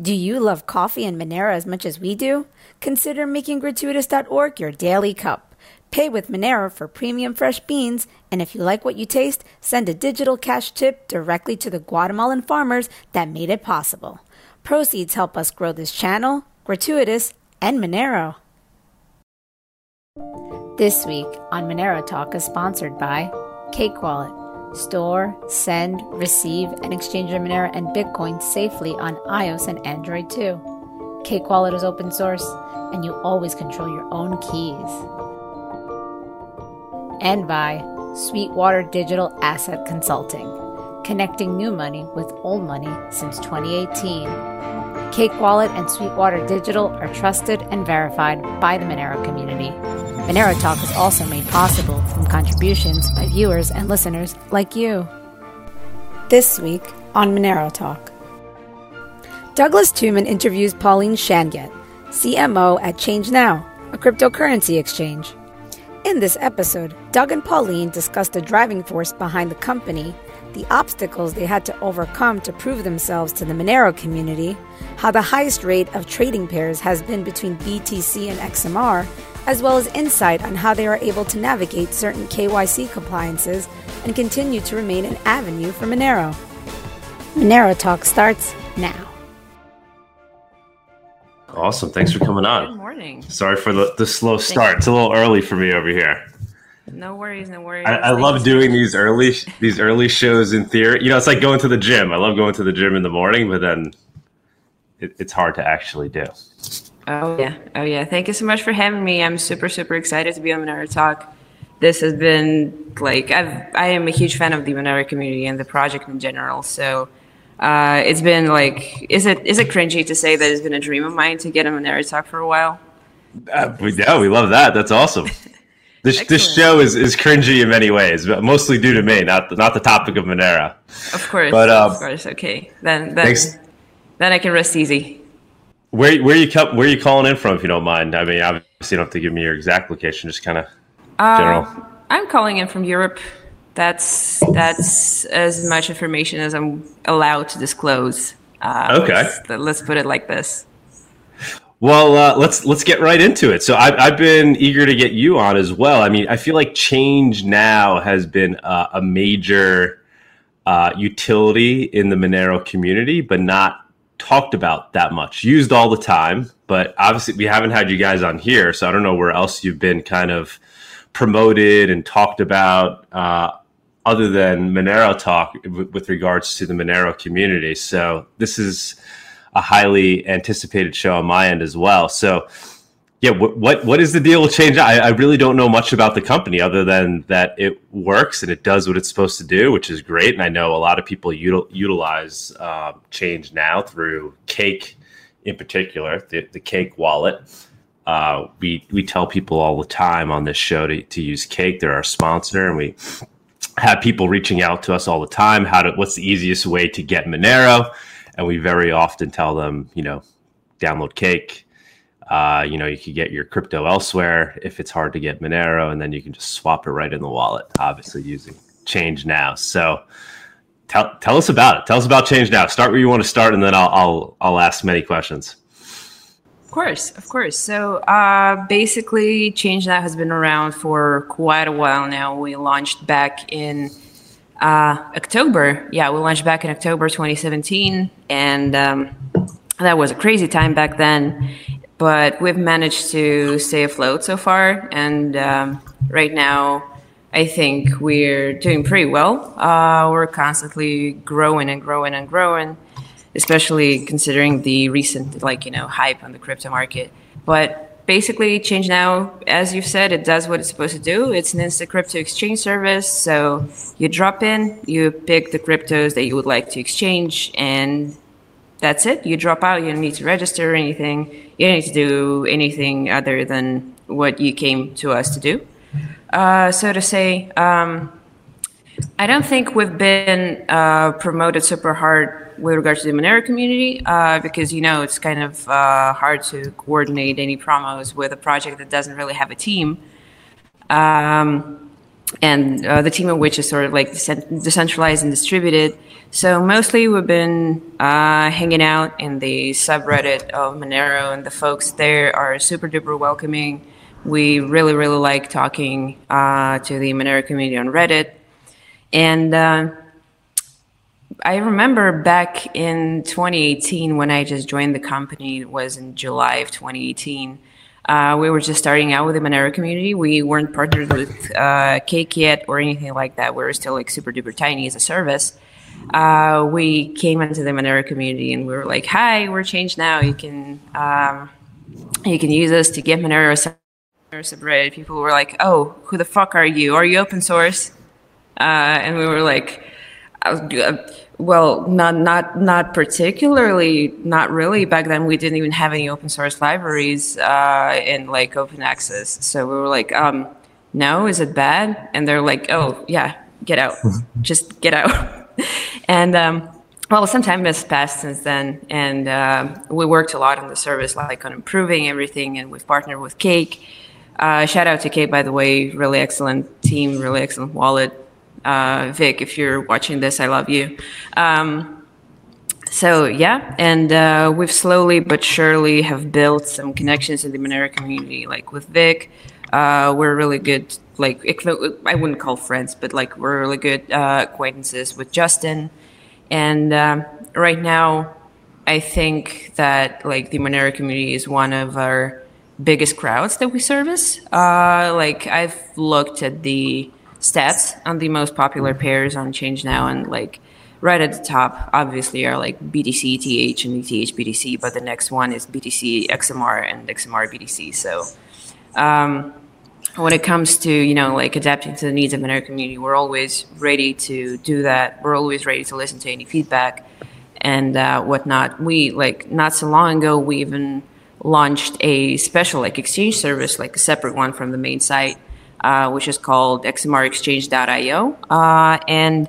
Do you love coffee and Monero as much as we do? Consider making gratuitous.org your daily cup. Pay with Monero for premium fresh beans, and if you like what you taste, send a digital cash tip directly to the Guatemalan farmers that made it possible. Proceeds help us grow this channel, Gratuitous, and Monero. This week on Monero Talk is sponsored by Cake Wallet. Store, send, receive, and exchange your Monero and Bitcoin safely on iOS and Android too. Cake Wallet is open source, and you always control your own keys. And by Sweetwater Digital Asset Consulting, connecting new money with old money since 2018. Cake Wallet and Sweetwater Digital are trusted and verified by the Monero community. Monero Talk is also made possible from contributions by viewers and listeners like you. This week on Monero Talk. Douglas Tuman interviews Pauline Shangett, CMO at Change Now, a cryptocurrency exchange. In this episode, Doug and Pauline discuss the driving force behind the company, the obstacles they had to overcome to prove themselves to the Monero community, how the highest rate of trading pairs has been between BTC and XMR, as well as insight on how they are able to navigate certain KYC compliances and continue to remain an avenue for Monero. Monero Talk starts now. Awesome. Thanks for coming on. Good morning. Sorry for the, the slow start. It's a little early for me over here. No worries, no worries. I, I love doing these early these early shows in theory. You know, it's like going to the gym. I love going to the gym in the morning, but then it, it's hard to actually do. Oh yeah, oh yeah. Thank you so much for having me. I'm super super excited to be on Monero Talk. This has been like I've I am a huge fan of the Monero community and the project in general. So uh, it's been like is it is it cringy to say that it's been a dream of mine to get on Monero Talk for a while? Uh, we, yeah, we love that. That's awesome. This, this show is, is cringy in many ways, but mostly due to me, not the, not the topic of Monero. Of course, but, um, of course. Okay, then then, thanks. then I can rest easy. Where where you kept, where you calling in from, if you don't mind? I mean, obviously, you don't have to give me your exact location, just kind of uh, general. I'm calling in from Europe. That's that's as much information as I'm allowed to disclose. Uh, okay, let's, let's put it like this. Well, uh, let's let's get right into it. So I've, I've been eager to get you on as well. I mean, I feel like change now has been uh, a major uh, utility in the Monero community, but not talked about that much. Used all the time, but obviously we haven't had you guys on here, so I don't know where else you've been kind of promoted and talked about uh, other than Monero talk with regards to the Monero community. So this is a highly anticipated show on my end as well. So, yeah, what what, what is the deal with Change? I, I really don't know much about the company other than that it works and it does what it's supposed to do, which is great. And I know a lot of people util, utilize uh, Change now through Cake, in particular, the, the Cake wallet. Uh, we we tell people all the time on this show to, to use Cake. They're our sponsor, and we have people reaching out to us all the time. How to what's the easiest way to get Monero? And we very often tell them, you know, download Cake. Uh, you know, you can get your crypto elsewhere if it's hard to get Monero, and then you can just swap it right in the wallet. Obviously, using Change Now. So, tell tell us about it. Tell us about Change Now. Start where you want to start, and then I'll I'll, I'll ask many questions. Of course, of course. So uh, basically, Change Now has been around for quite a while now. We launched back in uh, October. Yeah, we launched back in October 2017, and um, that was a crazy time back then. But we've managed to stay afloat so far, and um, right now, I think we're doing pretty well. Uh, we're constantly growing and growing and growing, especially considering the recent, like you know, hype on the crypto market. But basically change now as you said it does what it's supposed to do. It's an instant crypto exchange service so you drop in you pick the cryptos that you would like to exchange and that's it. You drop out you don't need to register or anything. You don't need to do anything other than what you came to us to do. Uh, so to say um, i don't think we've been uh, promoted super hard with regards to the Monero community uh, because you know it's kind of uh, hard to coordinate any promos with a project that doesn't really have a team. Um, and uh, the team of which is sort of like decentralized and distributed. So mostly we've been uh, hanging out in the subreddit of Monero, and the folks there are super duper welcoming. We really, really like talking uh, to the Monero community on Reddit. And uh, I remember back in 2018 when I just joined the company, it was in July of 2018. Uh, we were just starting out with the Monero community. We weren't partnered with uh, Cake yet or anything like that. We were still like super duper tiny as a service. Uh, we came into the Monero community and we were like, "Hi, we're Change Now. You can um, you can use us to get Monero subreddit." People were like, "Oh, who the fuck are you? Are you open source?" Uh, and we were like, uh, well, not not not particularly, not really. Back then, we didn't even have any open source libraries uh, in like open access. So we were like, um, "No, is it bad?" And they're like, "Oh, yeah, get out, just get out." and um, well, some time has passed since then, and uh, we worked a lot on the service, like on improving everything, and we've partnered with Cake. Uh, shout out to Cake, by the way, really excellent team, really excellent wallet uh, Vik, if you're watching this, I love you. Um, so yeah, and uh, we've slowly but surely have built some connections in the Monero community. Like with Vik, uh, we're really good. Like I wouldn't call friends, but like we're really good uh, acquaintances with Justin. And um, right now, I think that like the Monero community is one of our biggest crowds that we service. Uh, like I've looked at the stats on the most popular pairs on Change Now, and like right at the top, obviously, are like BTC ETH and ETH BTC, but the next one is BTC XMR and XMR BTC. So, um, when it comes to you know like adapting to the needs of our community, we're always ready to do that. We're always ready to listen to any feedback and uh, whatnot. We like not so long ago, we even launched a special like exchange service, like a separate one from the main site uh, which is called xmrexchange.io. Uh, and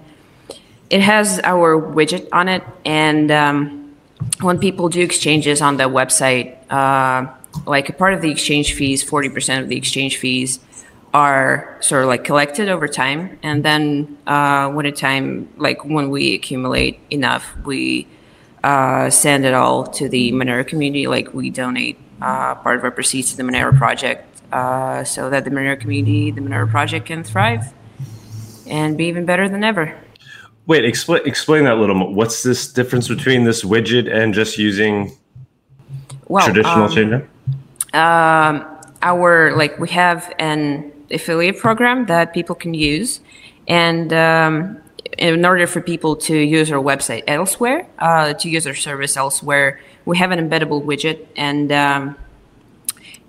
it has our widget on it. And um, when people do exchanges on the website, uh, like a part of the exchange fees, 40% of the exchange fees are sort of like collected over time. And then uh, when a time, like when we accumulate enough, we uh, send it all to the Monero community. Like we donate part of our proceeds to the Monero project uh, so that the Monero community, the Monero project can thrive and be even better than ever. Wait, explain explain that a little more. What's this difference between this widget and just using well, traditional um? Um, our like we have an affiliate program that people can use, and um, in order for people to use our website elsewhere, uh, to use our service elsewhere, we have an embeddable widget, and um,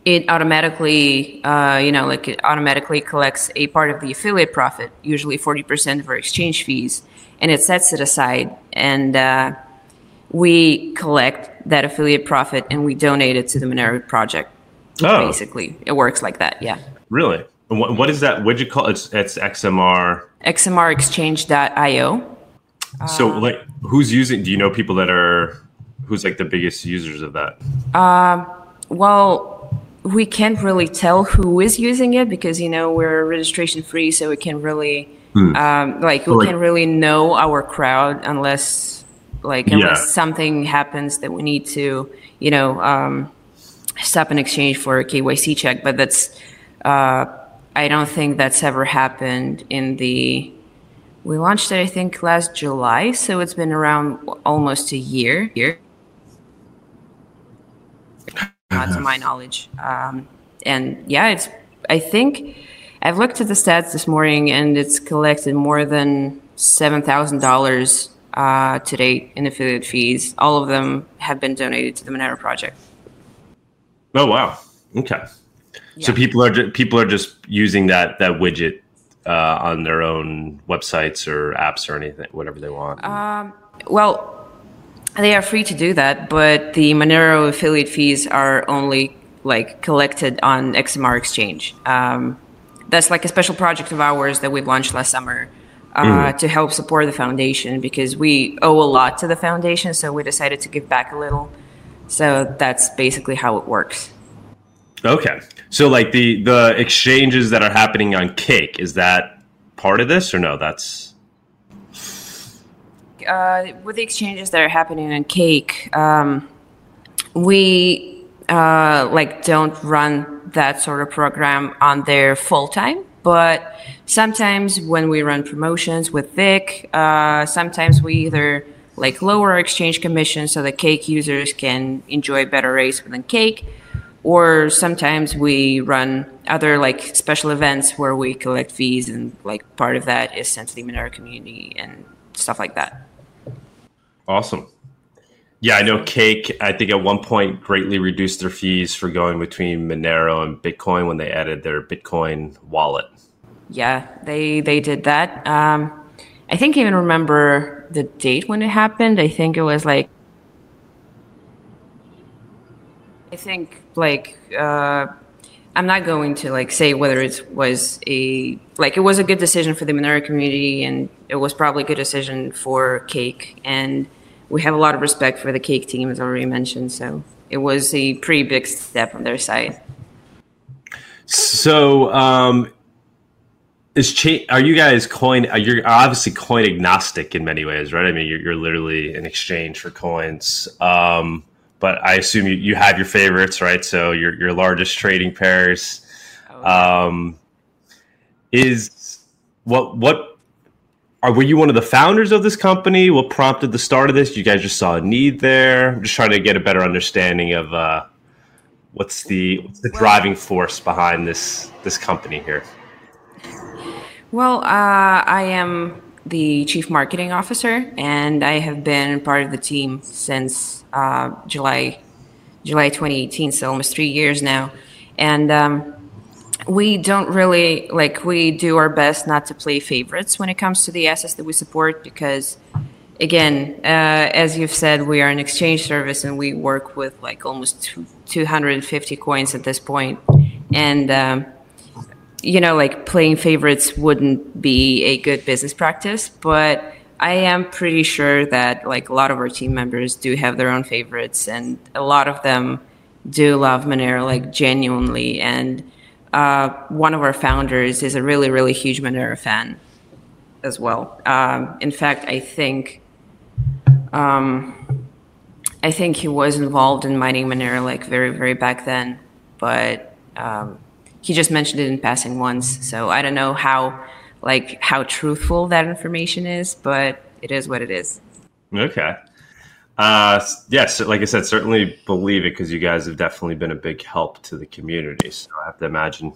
it automatically, uh, you know, like it automatically collects a part of the affiliate profit, usually 40% of our exchange fees, and it sets it aside. And uh, we collect that affiliate profit and we donate it to the Monero project. Oh. Basically, it works like that. Yeah. Really? What, what is that widget called? It's, it's XMR. XMRexchange.io. So, uh, like, who's using? Do you know people that are? Who's like the biggest users of that? Um. Well, we can't really tell who is using it because you know we're registration free, so we can really hmm. um, like we can really know our crowd unless like unless yeah. something happens that we need to you know um, stop an exchange for a KYC check. But that's uh, I don't think that's ever happened in the. We launched it, I think, last July, so it's been around almost a year. Year not to my knowledge. Um, and yeah, it's. I think I've looked at the stats this morning, and it's collected more than seven thousand uh, dollars to date in affiliate fees. All of them have been donated to the Monero project. Oh wow! Okay, yeah. so people are ju- people are just using that that widget uh, on their own websites or apps or anything, whatever they want. Um, well, they are free to do that, but the Monero affiliate fees are only like collected on XMR Exchange. Um, that's like a special project of ours that we launched last summer uh, mm. to help support the foundation because we owe a lot to the foundation, so we decided to give back a little. So that's basically how it works. Okay, so like the the exchanges that are happening on Cake is that part of this, or no? That's uh, with the exchanges that are happening on Cake. Um, we uh, like don't run that sort of program on there full time, but sometimes when we run promotions with Vik, uh, sometimes we either like lower our exchange commission so that Cake users can enjoy better rates within Cake, or sometimes we run other like special events where we collect fees and like part of that is sent to the Monero community and stuff like that. Awesome. Yeah, I know Cake, I think at one point greatly reduced their fees for going between Monero and Bitcoin when they added their Bitcoin wallet. Yeah, they they did that. Um, I think I even remember the date when it happened. I think it was like I think like uh, I'm not going to like say whether it was a like it was a good decision for the Monero community and it was probably a good decision for Cake and we have a lot of respect for the Cake team, as already mentioned. So it was a pretty big step on their side. So, um, is cha- are you guys coin? Uh, you're obviously coin agnostic in many ways, right? I mean, you're, you're literally an exchange for coins. Um, but I assume you, you have your favorites, right? So your your largest trading pairs. Oh, um, is what what are were you one of the founders of this company? What prompted the start of this? You guys just saw a need there. I'm just trying to get a better understanding of uh, what's the what's the driving force behind this this company here. Well, uh, I am the chief marketing officer, and I have been part of the team since uh, July July 2018, so almost three years now. And um, we don't really like we do our best not to play favorites when it comes to the assets that we support because again uh, as you've said we are an exchange service and we work with like almost 250 coins at this point. And um, you know like playing favorites wouldn't be a good business practice but i am pretty sure that like a lot of our team members do have their own favorites and a lot of them do love monero like genuinely. And uh, one of our founders is a really, really huge Monero fan as well. Um, in fact, I think um, I think he was involved in mining Monero like very, very back then, but um, he just mentioned it in passing once. So I don't know how like how truthful that information is, but it is what it is. Okay. Uh, yes, like I said, certainly believe it because you guys have definitely been a big help to the community. So I have to imagine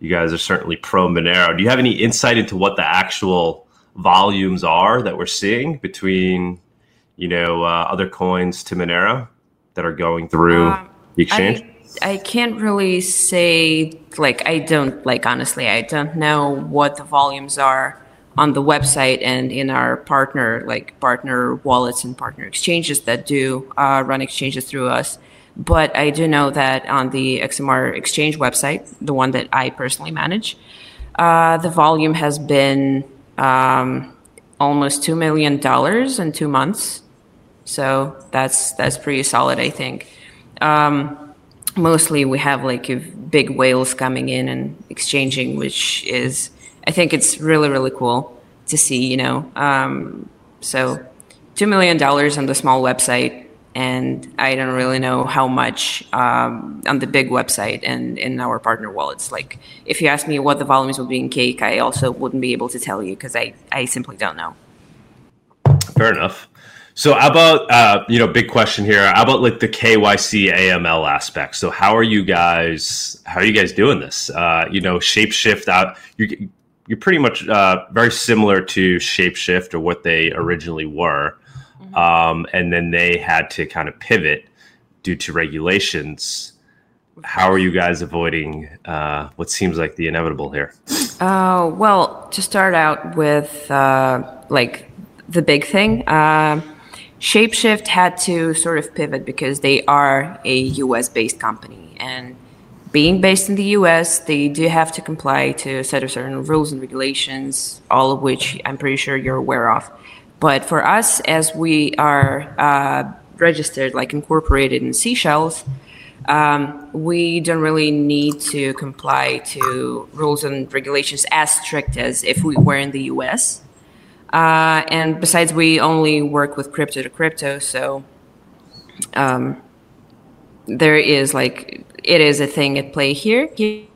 you guys are certainly pro Monero. Do you have any insight into what the actual volumes are that we're seeing between, you know, uh, other coins to Monero that are going through um, the exchange? I, I can't really say, like, I don't, like, honestly, I don't know what the volumes are on the website and in our partner like partner wallets and partner exchanges that do uh, run exchanges through us. But I do know that on the XMR exchange website, the one that I personally manage, uh, the volume has been um, almost two million dollars in two months. So that's that's pretty solid, I think. Um, mostly, we have like big whales coming in and exchanging, which is I think it's really, really cool to see, you know. Um, so, $2 million on the small website, and I don't really know how much um, on the big website and in our partner wallets. Like, if you ask me what the volumes will be in Cake, I also wouldn't be able to tell you because I, I simply don't know. Fair enough. So, how about uh, you know, big question here? How about like the KYC AML aspect? So, how are you guys? How are you guys doing this? Uh, you know, Shapeshift out. You you're pretty much uh, very similar to Shapeshift or what they originally were, mm-hmm. um, and then they had to kind of pivot due to regulations. How are you guys avoiding uh, what seems like the inevitable here? Uh, well, to start out with, uh, like the big thing, uh, Shapeshift had to sort of pivot because they are a US based company and being based in the US, they do have to comply to a set of certain rules and regulations, all of which I'm pretty sure you're aware of. But for us, as we are uh, registered, like incorporated in Seychelles, um, we don't really need to comply to rules and regulations as strict as if we were in the US. Uh, and besides, we only work with crypto to crypto, so um, there is like it is a thing at play here. The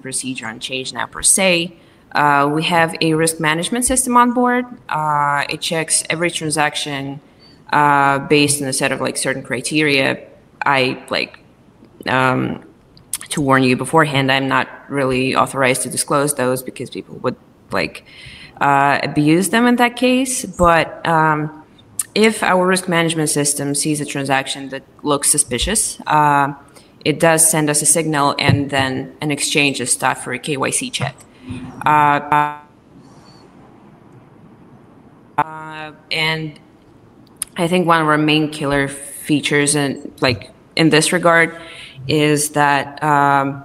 procedure on change now per se. Uh, we have a risk management system on board. Uh, it checks every transaction uh, based on a set of like certain criteria. I like um, to warn you beforehand. I'm not really authorized to disclose those because people would like uh, abuse them in that case. But um, if our risk management system sees a transaction that looks suspicious, uh, it does send us a signal, and then an exchange is stopped for a KYC check. Uh, uh, and I think one of our main killer features, and like in this regard, is that um,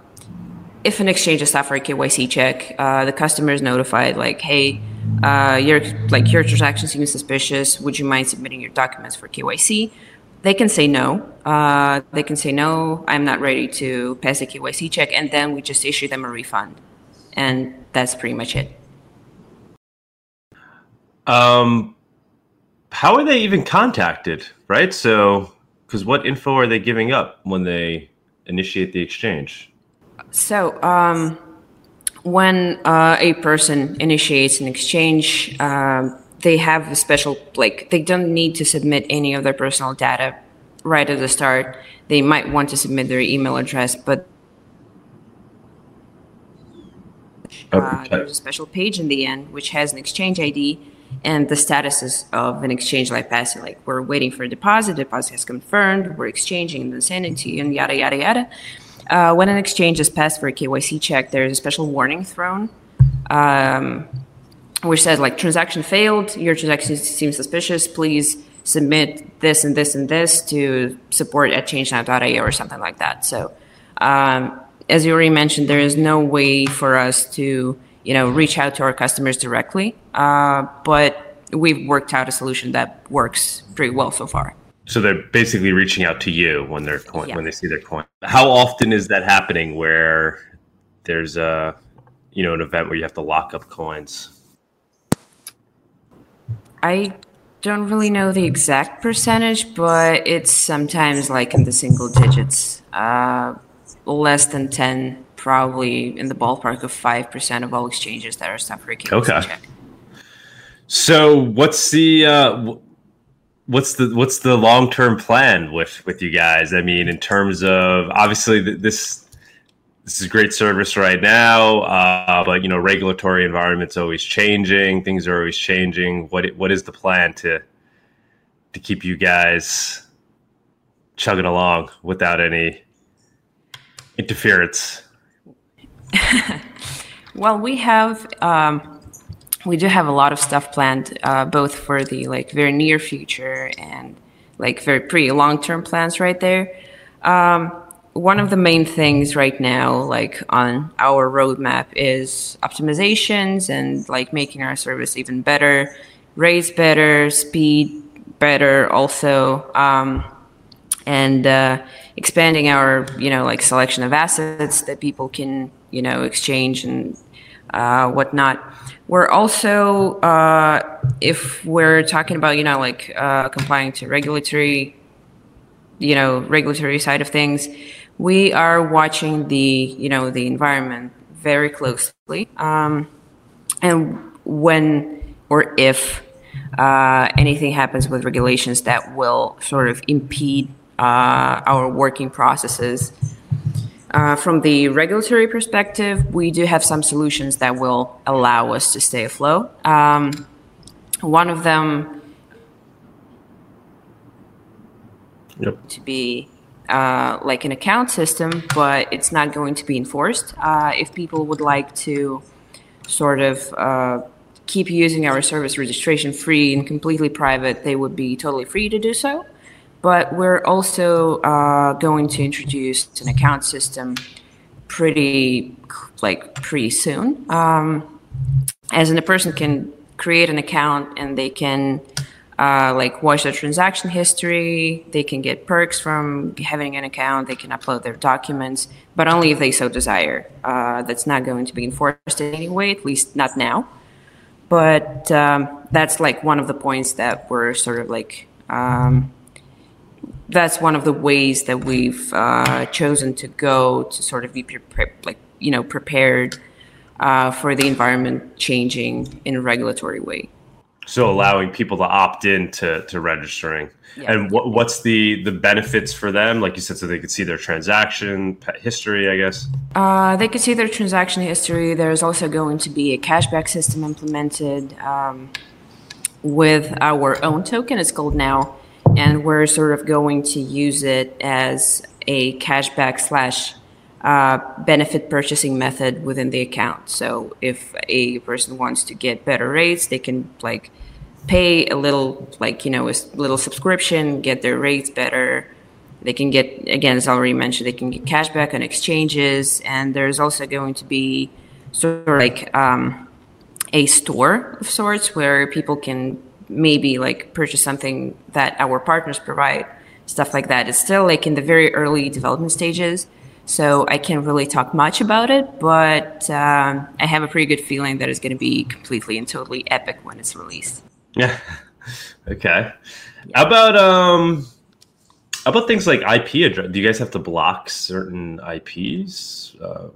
if an exchange is stopped for a KYC check, uh, the customer is notified, like, "Hey, uh, your like your transaction seems suspicious. Would you mind submitting your documents for KYC?" They can say no. Uh, they can say no. I'm not ready to pass a KYC check, and then we just issue them a refund and that's pretty much it. Um, how are they even contacted? Right. So, because what info are they giving up when they initiate the exchange? So, um, when uh, a person initiates an exchange, uh, they have a special like they don't need to submit any of their personal data right at the start. They might want to submit their email address, but Uh, there's a special page in the end which has an exchange ID and the statuses of an exchange like passing. Like we're waiting for a deposit, deposit has confirmed, we're exchanging and then sending to you, and yada yada yada. Uh, when an exchange is passed for a KYC check, there's a special warning thrown, um, which says like transaction failed, your transaction seems suspicious. Please submit this and this and this to support at changenow.io or something like that. So um, as you already mentioned, there is no way for us to, you know, reach out to our customers directly. Uh, but we've worked out a solution that works pretty well so far. So they're basically reaching out to you when they're coin, yeah. when they see their coin. How often is that happening? Where there's a, you know, an event where you have to lock up coins. I don't really know the exact percentage, but it's sometimes like in the single digits. Uh, less than 10, probably in the ballpark of 5% of all exchanges that are suffering. Okay. So what's the, uh, what's the, what's the long-term plan with, with you guys? I mean, in terms of obviously this, this is great service right now, uh, but you know, regulatory environment's always changing. Things are always changing. What, what is the plan to, to keep you guys chugging along without any interference? well, we have um, we do have a lot of stuff planned, uh, both for the like very near future and like very pretty long term plans right there. Um, one of the main things right now, like on our roadmap, is optimizations and like making our service even better, raise better, speed better, also. Um, and uh, expanding our you know like selection of assets that people can you know exchange and uh, whatnot. We're also uh, if we're talking about you know like uh, complying to regulatory you know regulatory side of things, we are watching the you know the environment very closely, um, and when or if uh, anything happens with regulations that will sort of impede uh, our working processes. Uh, from the regulatory perspective, we do have some solutions that will allow us to stay afloat. Um, one of them yep. to be uh, like an account system, but it's not going to be enforced. Uh, if people would like to sort of uh, keep using our service registration free and completely private, they would be totally free to do so but we're also uh, going to introduce an account system pretty like pretty soon um, as in a person can create an account and they can uh, like watch their transaction history. They can get perks from having an account. They can upload their documents, but only if they so desire. Uh, that's not going to be enforced in any way, at least not now. But um, that's like one of the points that we're sort of like. Um, that's one of the ways that we've uh, chosen to go to sort of be pre- like you know prepared uh, for the environment changing in a regulatory way. So allowing people to opt in to, to registering. Yeah. And what, what's the, the benefits for them? Like you said, so they could see their transaction history, I guess? Uh, they could see their transaction history. There's also going to be a cashback system implemented um, with our own token. It's called Now. And we're sort of going to use it as a cashback slash uh, benefit purchasing method within the account. So if a person wants to get better rates, they can like pay a little, like you know, a little subscription, get their rates better. They can get again, as I already mentioned, they can get cashback on exchanges, and there's also going to be sort of like um, a store of sorts where people can maybe like purchase something that our partners provide, stuff like that. It's still like in the very early development stages so I can't really talk much about it, but um, I have a pretty good feeling that it's going to be completely and totally epic when it's released. Yeah. okay. Yeah. How about um, how about things like IP address? Do you guys have to block certain IPs? Uh,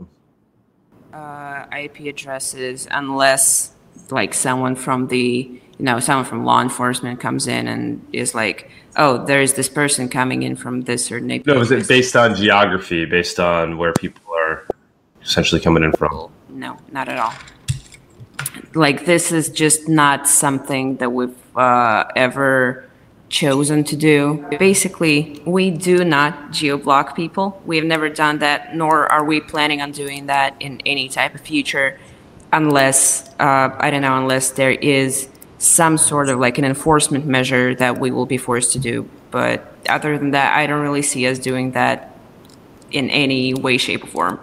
uh, IP addresses, unless like someone from the you know someone from law enforcement comes in and is like oh, there's this person coming in from this certain neighborhood. No, is it based on geography, based on where people are essentially coming in from? No, not at all. Like this is just not something that we've uh, ever chosen to do. Basically, we do not geo-block people. We have never done that, nor are we planning on doing that in any type of future, unless uh, I don't know, unless there is some sort of like an enforcement measure that we will be forced to do. But other than that, I don't really see us doing that in any way, shape, or form.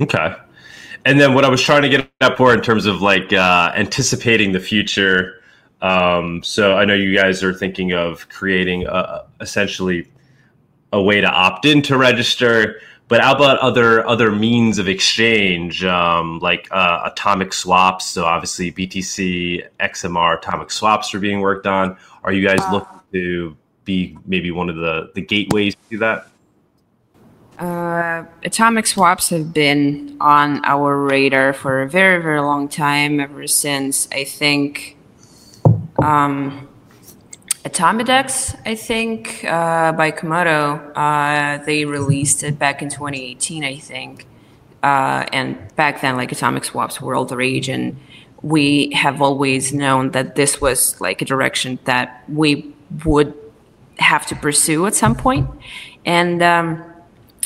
Okay. And then what I was trying to get up for in terms of like uh, anticipating the future. Um, so I know you guys are thinking of creating a, essentially a way to opt in to register. But how about other other means of exchange, um, like uh, atomic swaps? So obviously BTC, XMR atomic swaps are being worked on. Are you guys uh, looking to be maybe one of the the gateways to that? Uh, atomic swaps have been on our radar for a very very long time. Ever since I think. Um, AtomicDEX, I think, uh, by Komodo. Uh, they released it back in 2018, I think. Uh, and back then, like atomic swaps were all the rage, and we have always known that this was like a direction that we would have to pursue at some point. And um,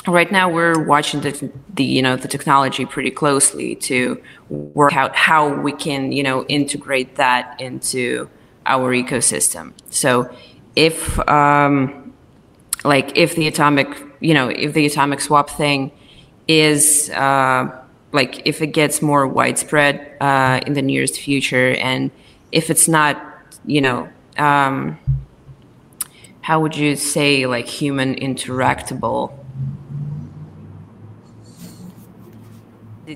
right now, we're watching the, the you know the technology pretty closely to work out how we can you know integrate that into our ecosystem. So if um, like if the atomic, you know, if the atomic swap thing is uh, like if it gets more widespread uh, in the nearest future, and if it's not, you know, um, how would you say like human interactable?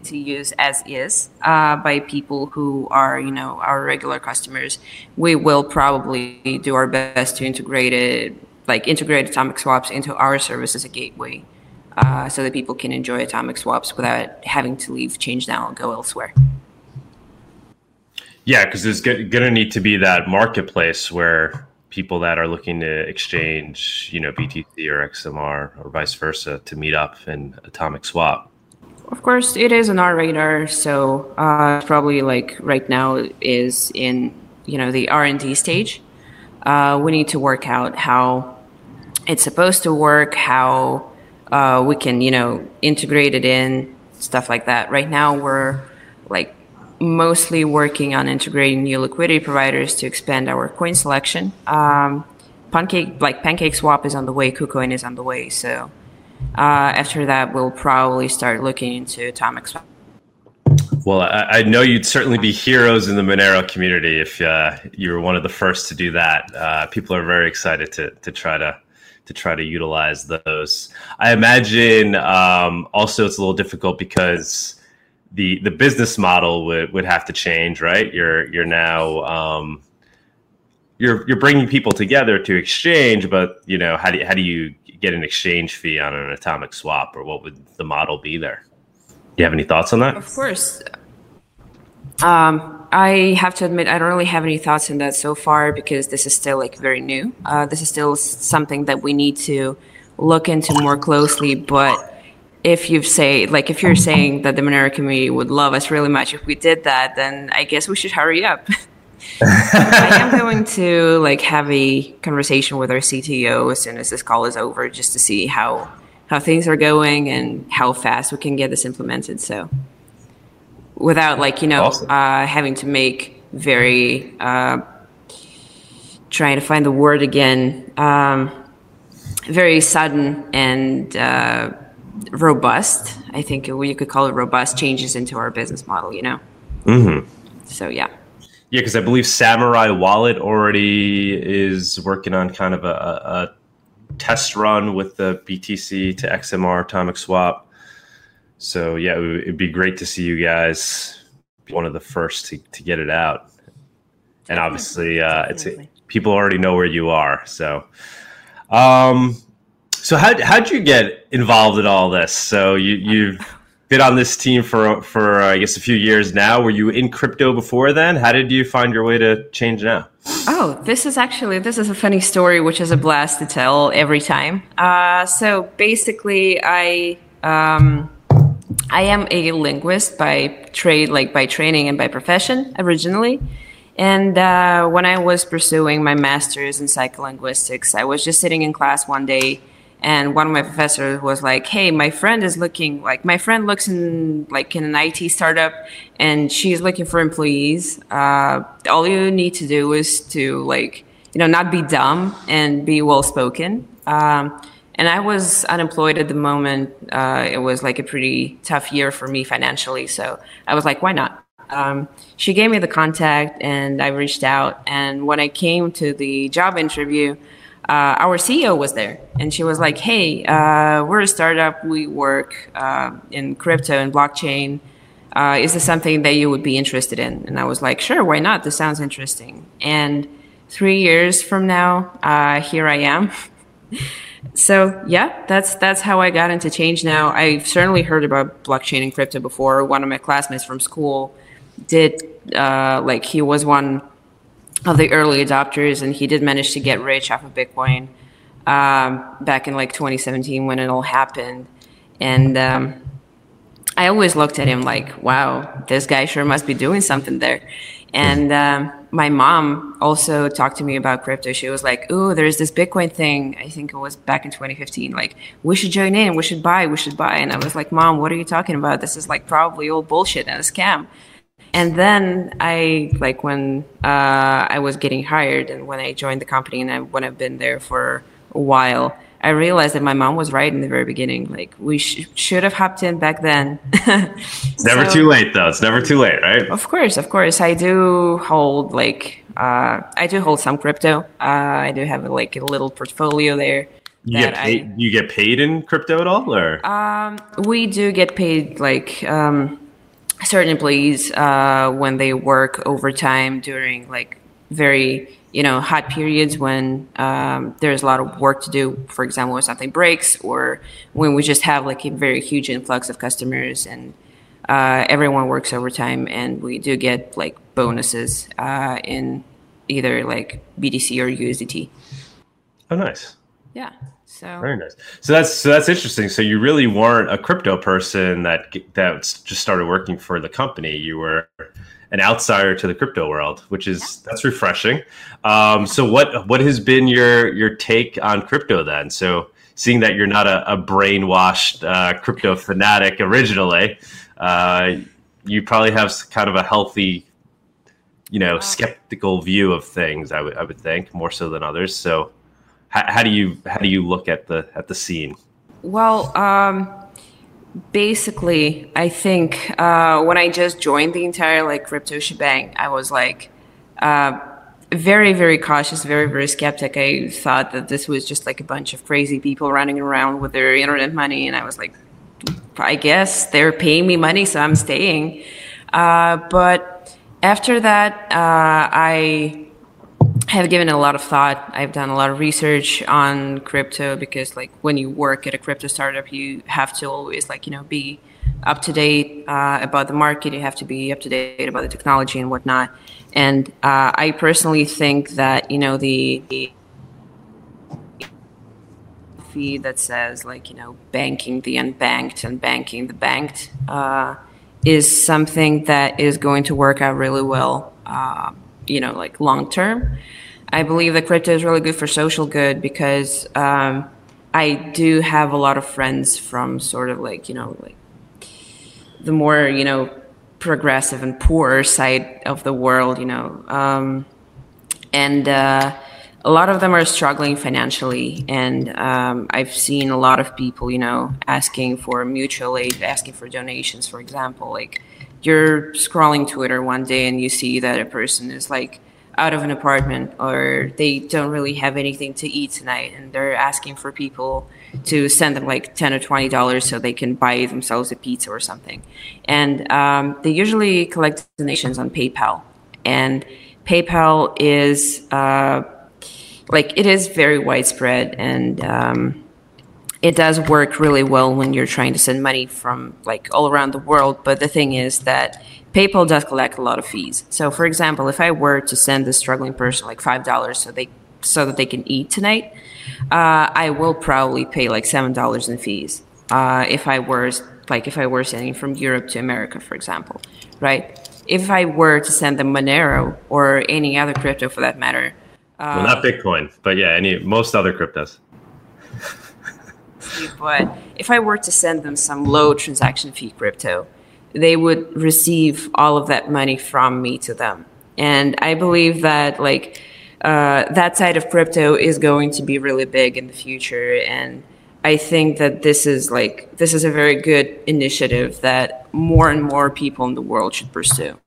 To use as is uh, by people who are, you know, our regular customers. We will probably do our best to integrate it, like integrate atomic swaps into our service as a gateway, uh, so that people can enjoy atomic swaps without having to leave change now and go elsewhere. Yeah, because there's going to need to be that marketplace where people that are looking to exchange, you know, BTC or XMR or vice versa to meet up and atomic swap of course, it is on our radar. So uh, probably like right now is in you know the R and D stage. Uh, we need to work out how it's supposed to work, how uh, we can you know integrate it in stuff like that. Right now, we're like mostly working on integrating new liquidity providers to expand our coin selection. Um, Pancake like Pancake Swap is on the way, KuCoin is on the way, so. Uh, after that, we'll probably start looking into atomic swap. Well, I, I, know you'd certainly be heroes in the Monero community if uh, you were one of the first to do that. Uh, people are very excited to to try to to try to utilize those. I imagine um, also it's a little difficult because the the business model would, would have to change, right? You're you're now um, you're you're bringing people together to exchange, but you know how do how do you get an exchange fee on an atomic swap, or what would the model be there? Do you have any thoughts on that? Of course. Um, I have to admit, I don't really have any thoughts on that so far because this is still like very new. Uh, this is still something that we need to look into more closely. But if you say, like, if you're saying that the Monero community would love us really much if we did that, then I guess we should hurry up. I am going to like have a conversation with our CTO as soon as this call is over, just to see how how things are going and how fast we can get this implemented. So without like you know awesome. uh, having to make very uh, trying to find the word again um, very sudden and uh, robust i think you could call it robust changes into our business model you know mm-hmm. so yeah yeah because i believe Samourai wallet already is working on kind of a, a test run with the btc to xmr atomic swap so yeah, it would be great to see you guys be one of the first to, to get it out. And obviously, uh, it's people already know where you are. So, um, so how how'd you get involved in all this? So you you've been on this team for for uh, I guess a few years now. Were you in crypto before then? How did you find your way to change now? Oh, this is actually this is a funny story, which is a blast to tell every time. Uh, so basically, I um, I am a linguist by trade, like by training and by profession originally. And uh, when I was pursuing my master's in psycholinguistics, I was just sitting in class one day, and one of my professors was like, "Hey, my friend is looking like my friend looks in like in an IT startup, and she's looking for employees. Uh, all you need to do is to like you know not be dumb and be well spoken." Um, and I was unemployed at the moment. Uh, it was like a pretty tough year for me financially. So I was like, why not? Um, she gave me the contact and I reached out. And when I came to the job interview, uh, our CEO was there and she was like, hey, uh, we're a startup. We work uh, in crypto and blockchain. Uh, is this something that you would be interested in? And I was like, sure, why not? This sounds interesting. And three years from now, uh, here I am. So yeah, that's that's how I got into change now. I've certainly heard about blockchain and crypto before. One of my classmates from school did uh, like he was one of the early adopters, and he did manage to get rich off of Bitcoin um, back in like 2017 when it all happened. And um, I always looked at him like, wow, this guy sure must be doing something there. And um, my mom also talked to me about crypto. She was like, "Oh, there's this Bitcoin thing. I think it was back in 2015. Like, we should join in. We should buy. We should buy." And I was like, "Mom, what are you talking about? This is like probably all bullshit and a scam." And then I like when uh, I was getting hired and when I joined the company and I, when I've been there for a while, I realized that my mom was right in the very beginning. Like we sh- should have hopped in back then. it's never so, too late, though. It's never too late, right? Of course, of course. I do hold like uh, I do hold some crypto. Uh, I do have like a little portfolio there. You get paid. I, you get paid in crypto at all, or um, we do get paid like um, certain employees uh, when they work overtime during like very you know hot periods when um, there's a lot of work to do for example when something breaks or when we just have like a very huge influx of customers and uh, everyone works overtime and we do get like bonuses uh, in either like btc or usdt oh nice yeah so very nice so that's so that's interesting so you really weren't a crypto person that that just started working for the company you were an outsider to the crypto world, which is yeah. that's refreshing. Um, so what what has been your your take on crypto then? So seeing that you're not a, a brainwashed uh, crypto fanatic originally, uh, you probably have kind of a healthy, you know, skeptical view of things. I would I would think more so than others. So how, how do you how do you look at the at the scene? Well. Um basically, I think uh, when I just joined the entire like crypto shebang, I was like uh, very, very cautious, very, very skeptic. I thought that this was just like a bunch of crazy people running around with their internet money, and I was like, I guess they're paying me money, so I'm staying. Uh, but after that, uh, I have given a lot of thought. I've done a lot of research on crypto because, like, when you work at a crypto startup, you have to always, like, you know, be up to date uh, about the market. You have to be up to date about the technology and whatnot. And uh, I personally think that you know the, the fee that says like you know banking the unbanked and banking the banked uh, is something that is going to work out really well. Uh, you know, like long term. I believe that crypto is really good for social good because um, I do have a lot of friends from sort of like you know like the more you know progressive and poor side of the world, you know, um, and uh, a lot of them are struggling financially. And um, I've seen a lot of people, you know, asking for mutual aid, asking for donations, for example. Like you're scrolling Twitter one day and you see that a person is like out of an apartment or they don't really have anything to eat tonight and they're asking for people to send them like 10 or 20 dollars so they can buy themselves a pizza or something. And um, they usually collect donations on paypal. And paypal is uh, like it is very widespread and um, it does work really well when you're trying to send money from like all around the world. But the thing is that PayPal does collect a lot of fees. So, for example, if I were to send a struggling person like five dollars so they so that they can eat tonight, uh, I will probably pay like seven dollars in fees. Uh, if I were like if I were sending from Europe to America, for example, right? If I were to send them Monero or any other crypto for that matter, uh, well, not Bitcoin, but yeah, any most other cryptos. but if I were to send them some low transaction fee crypto, they would receive all of that money from me to them. And I believe that like uh, that side of crypto is going to be really big in the future. And I think that this is like this is a very good initiative that more and more people in the world should pursue.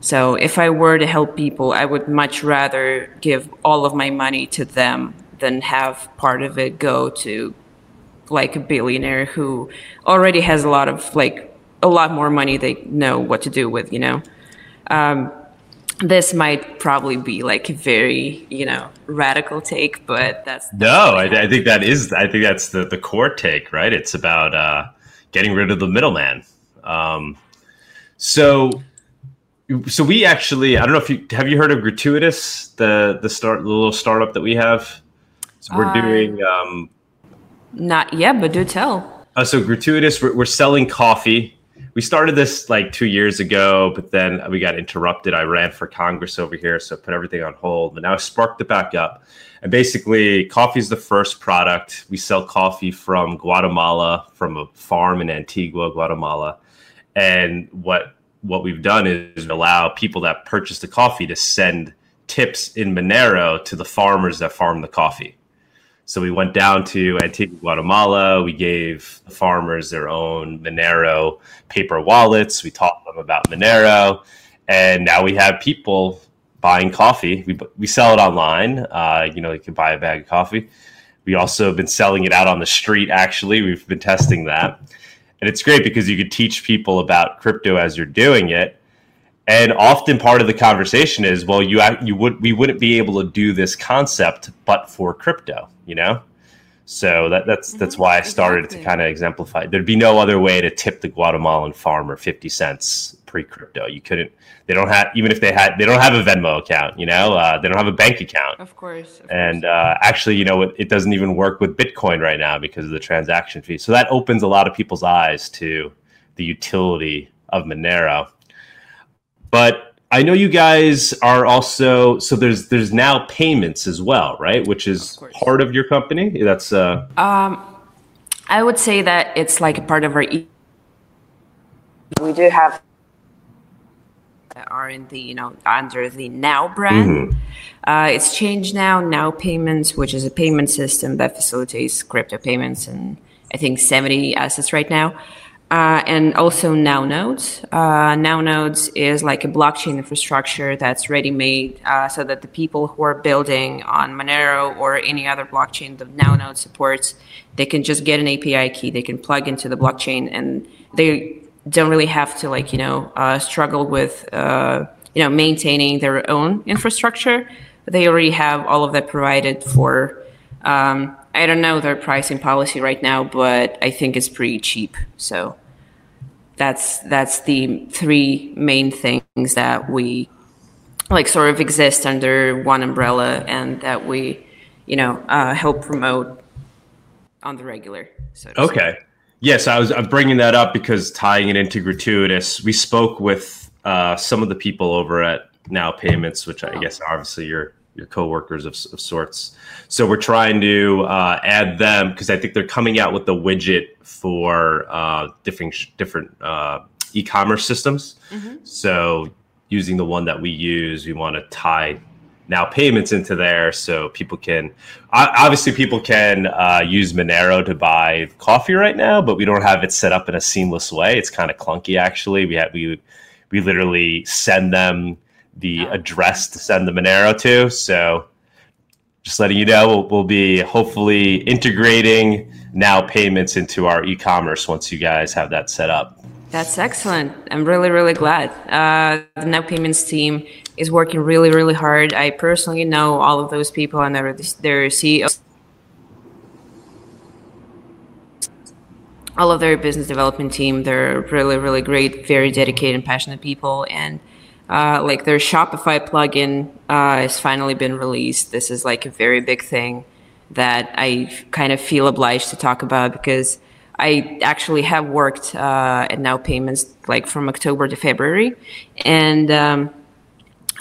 So if I were to help people, I would much rather give all of my money to them than have part of it go to like a billionaire who already has a lot of like a lot more money they know what to do with, you know. Um, this might probably be like a very, you know, radical take, but that's, that's no. I, I, think that is. I think that's the the core take, right? It's about uh, getting rid of the middleman. Um, so, so we actually, I don't know if you have you heard of Gratuitous, the the start the little startup that we have. So we're uh, doing. Um, not yet, but do tell. Uh, so Gratuitous, we're, we're selling coffee we started this like two years ago, but then we got interrupted. I ran for Congress over here, so put everything on hold. But now I sparked it back up. And basically, coffee is the first product. We sell coffee from Guatemala, from a farm in Antigua, Guatemala. And what what we've done is allow people that purchase the coffee to send tips in Monero to the farmers that farm the coffee. So we went down to Antigua, Guatemala. We gave the farmers their own Monero paper wallets. We taught them about Monero, and now we have people buying coffee. We we sell it online. Uh, you know, you can buy a bag of coffee. We also have been selling it out on the street. Actually, we've been testing that, and it's great because you could teach people about crypto as you're doing it and often part of the conversation is, well, you you would we wouldn't be able to do this concept but for crypto, you know. So that, that's mm-hmm. that's why I started exactly. to kind of exemplify. There'd be no other way to tip the Guatemalan farmer fifty cents pre-crypto. You couldn't. They don't have even if they had. They don't have a Venmo account. You know, uh, they don't have a bank account. Of course. Of and uh, actually, you know, it, it doesn't even work with Bitcoin right now because of the transaction fee. So that opens a lot of people's eyes to the utility of Monero. But I know you guys are also so there's there's now payments as well, right? Which is of part of your company. That's uh um I would say that it's like a part of our e- we do have are in the you know under the now brand mm-hmm. uh, it's Change Now now payments which is a payment system that facilitates crypto payments and i think 70 assets right now uh, and also Now Nodes. Uh, now Nodes is like a blockchain infrastructure that's ready made uh, so that the people who are building on Monero or any other blockchain that Now Node supports, they can just get an API key, they can plug into the blockchain, and they don't really have to like you know uh, struggle with uh, you know maintaining their own infrastructure. They already have all of that provided for. Um, I don't know their pricing policy right now, but I think it's pretty cheap. So that's that's the three main things that we like sort of exist under one umbrella and that we you know uh, help promote on the regular so okay say. yes i was i'm bringing that up because tying it into gratuitous we spoke with uh, some of the people over at now payments which oh. i guess obviously you're your coworkers of, of sorts. So we're trying to uh, add them because I think they're coming out with the widget for uh, different different uh, e-commerce systems. Mm-hmm. So using the one that we use, we want to tie now payments into there so people can obviously people can uh, use monero to buy coffee right now but we don't have it set up in a seamless way it's kind of clunky actually we have we we literally send them the oh. address to send the Monero to. So just letting you know, we'll, we'll, be hopefully integrating now payments into our e-commerce once you guys have that set up. That's excellent. I'm really, really glad. Uh, the Now Payments team is working really, really hard. I personally know all of those people and their, their CEOs. All of their business development team, they're really, really great, very dedicated and passionate people. And uh, like their Shopify plugin uh, has finally been released. This is like a very big thing that I kind of feel obliged to talk about because I actually have worked uh, at Now Payments like from October to February, and um,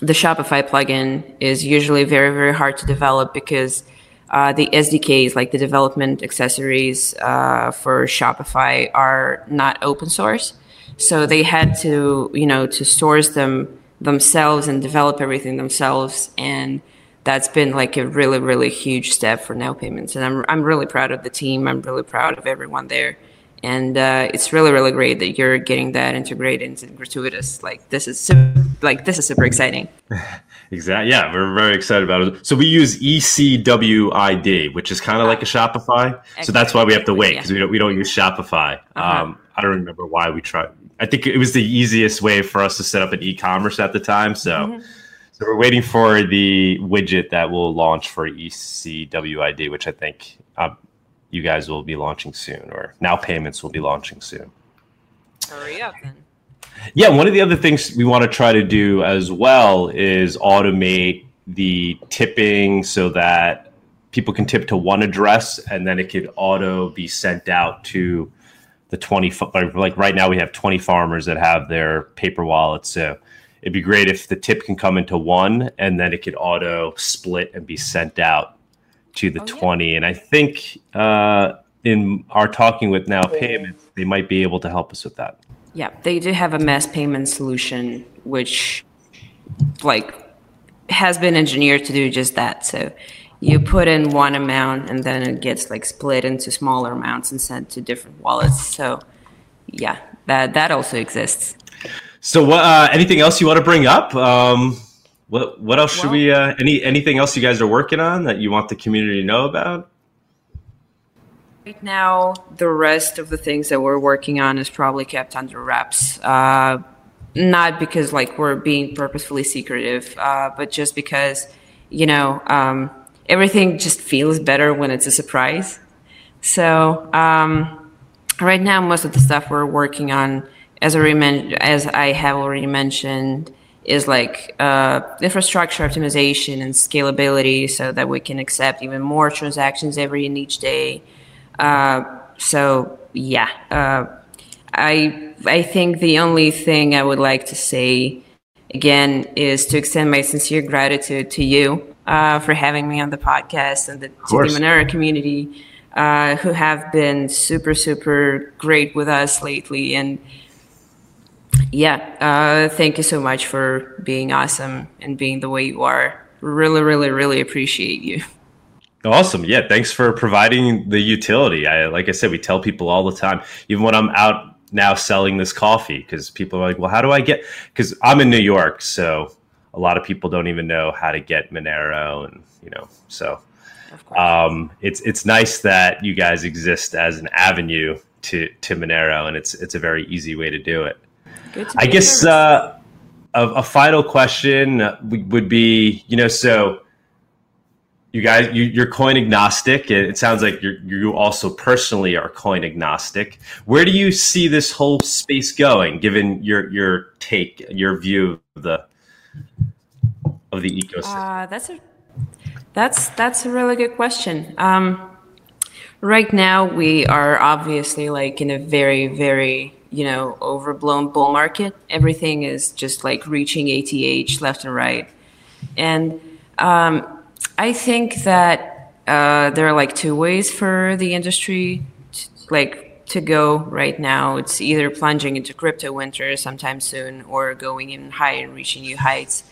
the Shopify plugin is usually very very hard to develop because uh, the SDKs, like the development accessories uh, for Shopify, are not open source. So they had to, you know, to source them themselves and develop everything themselves. And that's been like a really, really huge step for Now Payments. And I'm, I'm really proud of the team. I'm really proud of everyone there. And uh, it's really, really great that you're getting that integrated into gratuitous. Like this is super, like this is super exciting. exactly. Yeah, we're very excited about it. So we use ECWID, which is kind of like a Shopify. So that's why we have to wait because yeah. we don't we don't use Shopify. Uh-huh. Um, I don't remember why we tried I think it was the easiest way for us to set up an e-commerce at the time. So, mm-hmm. so we're waiting for the widget that will launch for ECWID, which I think um, you guys will be launching soon, or now payments will be launching soon. Hurry up then. Yeah, one of the other things we want to try to do as well is automate the tipping so that people can tip to one address and then it could auto be sent out to the 20 like right now we have 20 farmers that have their paper wallets. So it'd be great if the tip can come into one and then it could auto split and be sent out to the oh, 20 yeah. and i think uh, in our talking with now payments they might be able to help us with that. Yeah they do have a mass payment solution which like has been engineered to do just that. So you put in one amount and then it gets like split into smaller amounts and sent to different wallets. So yeah, that that also exists. So what? Uh, anything else you want to bring up? Um, what what else well, should we? Uh, any anything else you guys are working on that you want the community to know about? Right now, the rest of the things that we're working on is probably kept under wraps. Uh, not because like we're being purposefully secretive, uh, but just because you know um, everything just feels better when it's a surprise. So um, right now, most of the stuff we're working on, as I, as I have already mentioned, is like uh, infrastructure optimization and scalability, so that we can accept even more transactions every in each day. Uh, so yeah, uh, I I think the only thing I would like to say again is to extend my sincere gratitude to you uh, for having me on the podcast and the, the Monero community uh, who have been super, super great with us lately. And yeah, uh, thank you so much for being awesome and being the way you are. Really, really, really appreciate you. Awesome. Yeah. Thanks for providing the utility. I, like I said, we tell people all the time, even when I'm out now selling this coffee because people are like, well, how do I get? Because I'm in New York, so a lot of people don't even know how to get Monero, and you know, so um, it's it's nice that you guys exist as an avenue to to Monero, and it's it's a very easy way to do it. I guess uh, a, a, final question would be, you know, so you guys you, are coin agnostic it sounds like you you also personally are coin agnostic. Where do you see this whole space going given your your take your view of the of the ecosystem uh, that's a that's that's a really good question um, right now we are obviously like in a very very you know overblown bull market everything is just like reaching ATH left and right and um, I think that uh, there are like two ways for the industry, to, like to go right now. It's either plunging into crypto winter sometime soon, or going even higher and reaching new heights.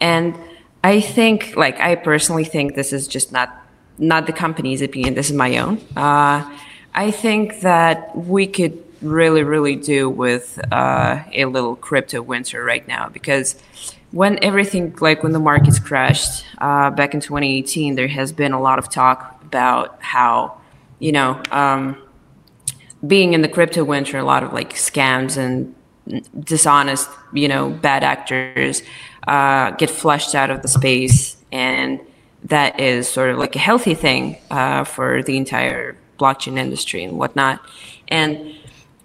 And I think, like, I personally think this is just not not the company's opinion. This is my own. Uh, I think that we could really, really do with uh, a little crypto winter right now because when everything like when the markets crashed uh, back in 2018 there has been a lot of talk about how you know um, being in the crypto winter a lot of like scams and dishonest you know bad actors uh, get flushed out of the space and that is sort of like a healthy thing uh, for the entire blockchain industry and whatnot and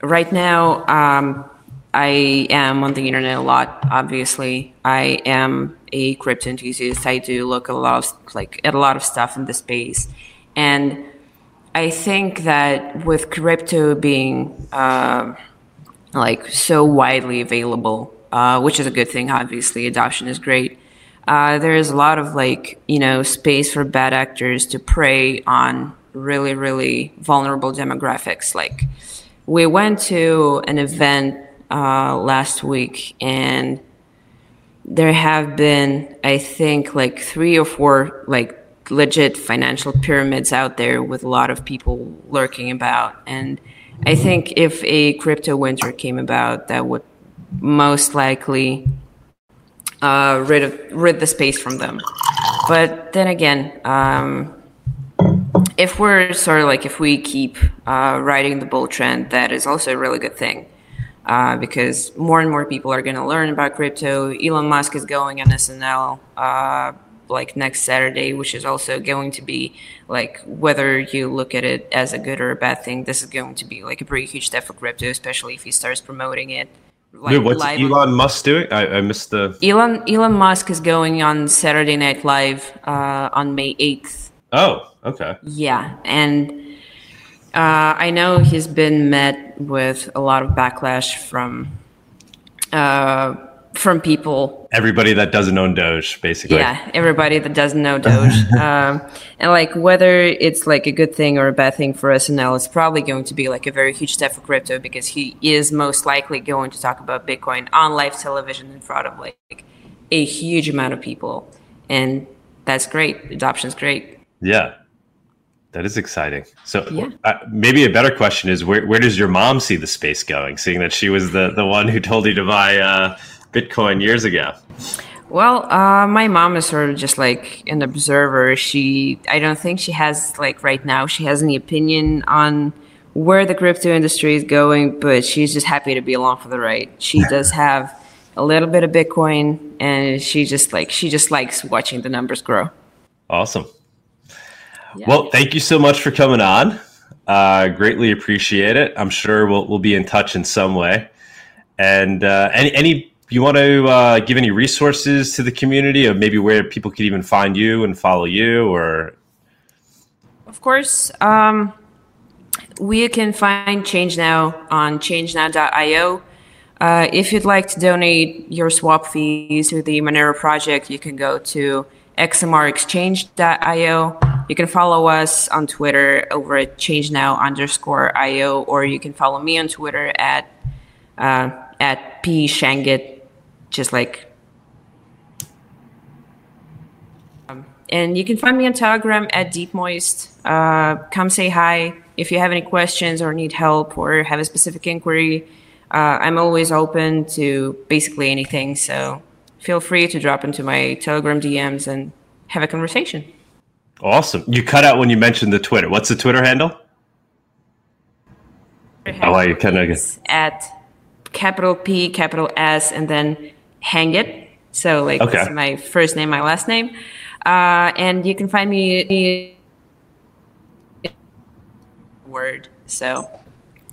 right now um, I am on the internet a lot. Obviously, I am a crypto enthusiast. I do look a lot of, like at a lot of stuff in the space, and I think that with crypto being uh, like so widely available, uh, which is a good thing. Obviously, adoption is great. Uh, there is a lot of like you know space for bad actors to prey on really really vulnerable demographics. Like we went to an event uh, last week, and there have been, I think, like three or four like legit financial pyramids out there with a lot of people lurking about. And I think if a crypto winter came about, that would most likely uh, rid of rid the space from them. But then again, um, if we're sort of like if we keep uh, riding the bull trend, that is also a really good thing uh, because more and more people are going to learn about crypto. Elon Musk is going on SNL uh, like next Saturday, which is also going to be like whether you look at it as a good or a bad thing, this is going to be like a pretty huge step for crypto, especially if he starts promoting it. Like, what's Elon Musk doing? I, I, missed the Elon Elon Musk is going on Saturday Night Live uh, on May eighth. Oh, okay. Yeah, and uh, I know he's been met with a lot of backlash from uh, from people. Everybody that doesn't own Doge, basically. Yeah, everybody that doesn't know Doge, um, and like whether it's like a good thing or a bad thing for SNL, it's probably going to be like a very huge step for crypto because he is most likely going to talk about Bitcoin on live television in front of like a huge amount of people, and that's great. Adoption's great. Yeah, that is exciting. So yeah. uh, maybe a better question is where, where does your mom see the space going, seeing that she was the, the one who told you to buy uh, Bitcoin years ago? Well, uh, my mom is sort of just like an observer. She, I don't think she has like right now, she has any opinion on where the crypto industry is going, but she's just happy to be along for the ride. She does have a little bit of Bitcoin and she just like, she just likes watching the numbers grow. Awesome. Well, thank you so much for coming on. Uh, greatly appreciate it. I'm sure we'll we'll be in touch in some way. And uh, any any you want to uh, give any resources to the community of maybe where people could even find you and follow you or? Of course um, we can find change now on changenow.io uh, if you'd like to donate your swap fees to the monero project you can go to xmrexchange.io. You can follow us on Twitter over at changenow underscore io, or you can follow me on Twitter at uh, at p shangit, just like. Um, and you can find me on Telegram at Deep Moist. Uh, come say hi if you have any questions or need help or have a specific inquiry. Uh, I'm always open to basically anything. So feel free to drop into my Telegram DMs and have a conversation. Awesome. You cut out when you mentioned the Twitter. What's the Twitter handle? Oh, you kind of at capital P, capital S, and then hang it. So like okay. my first name, my last name. Uh, and you can find me word. So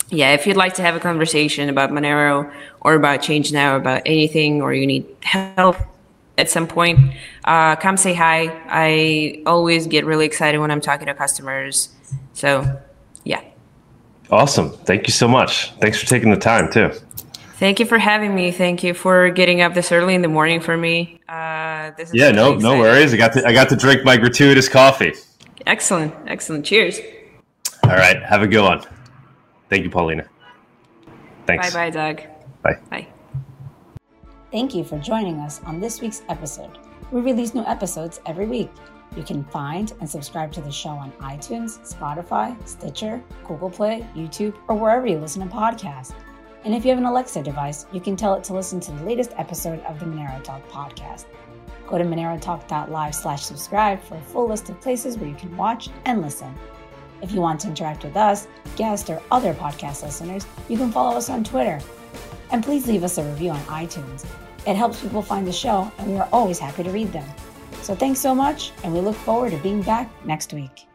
yeah, if you'd like to have a conversation about Monero or about Change Now, about anything, or you need help at some point, uh, come say hi. I always get really excited when I'm talking to customers. So yeah. Awesome. Thank you so much. Thanks for taking the time too. Thank you for having me. Thank you for getting up this early in the morning for me. Uh, this is yeah, no, exciting. no worries. I got to I got to drink my gratuitous coffee. Excellent, excellent. Cheers. All right, have a good one. Thank you, Paulina. Thanks. Bye, bye, Doug. Bye. Bye. Thank you for joining us on this week's episode. We release new episodes every week. You can find and subscribe to the show on iTunes, Spotify, Stitcher, Google Play, YouTube, or wherever you listen to podcasts. And if you have an Alexa device, you can tell it to listen to the latest episode of the Monero Talk podcast. Go to monerotalk.live slash subscribe for a full list of places where you can watch and listen. If you want to interact with us, guests, or other podcast listeners, you can follow us on Twitter. And please leave us a review on iTunes. It helps people find the show, and we are always happy to read them. So thanks so much, and we look forward to being back next week.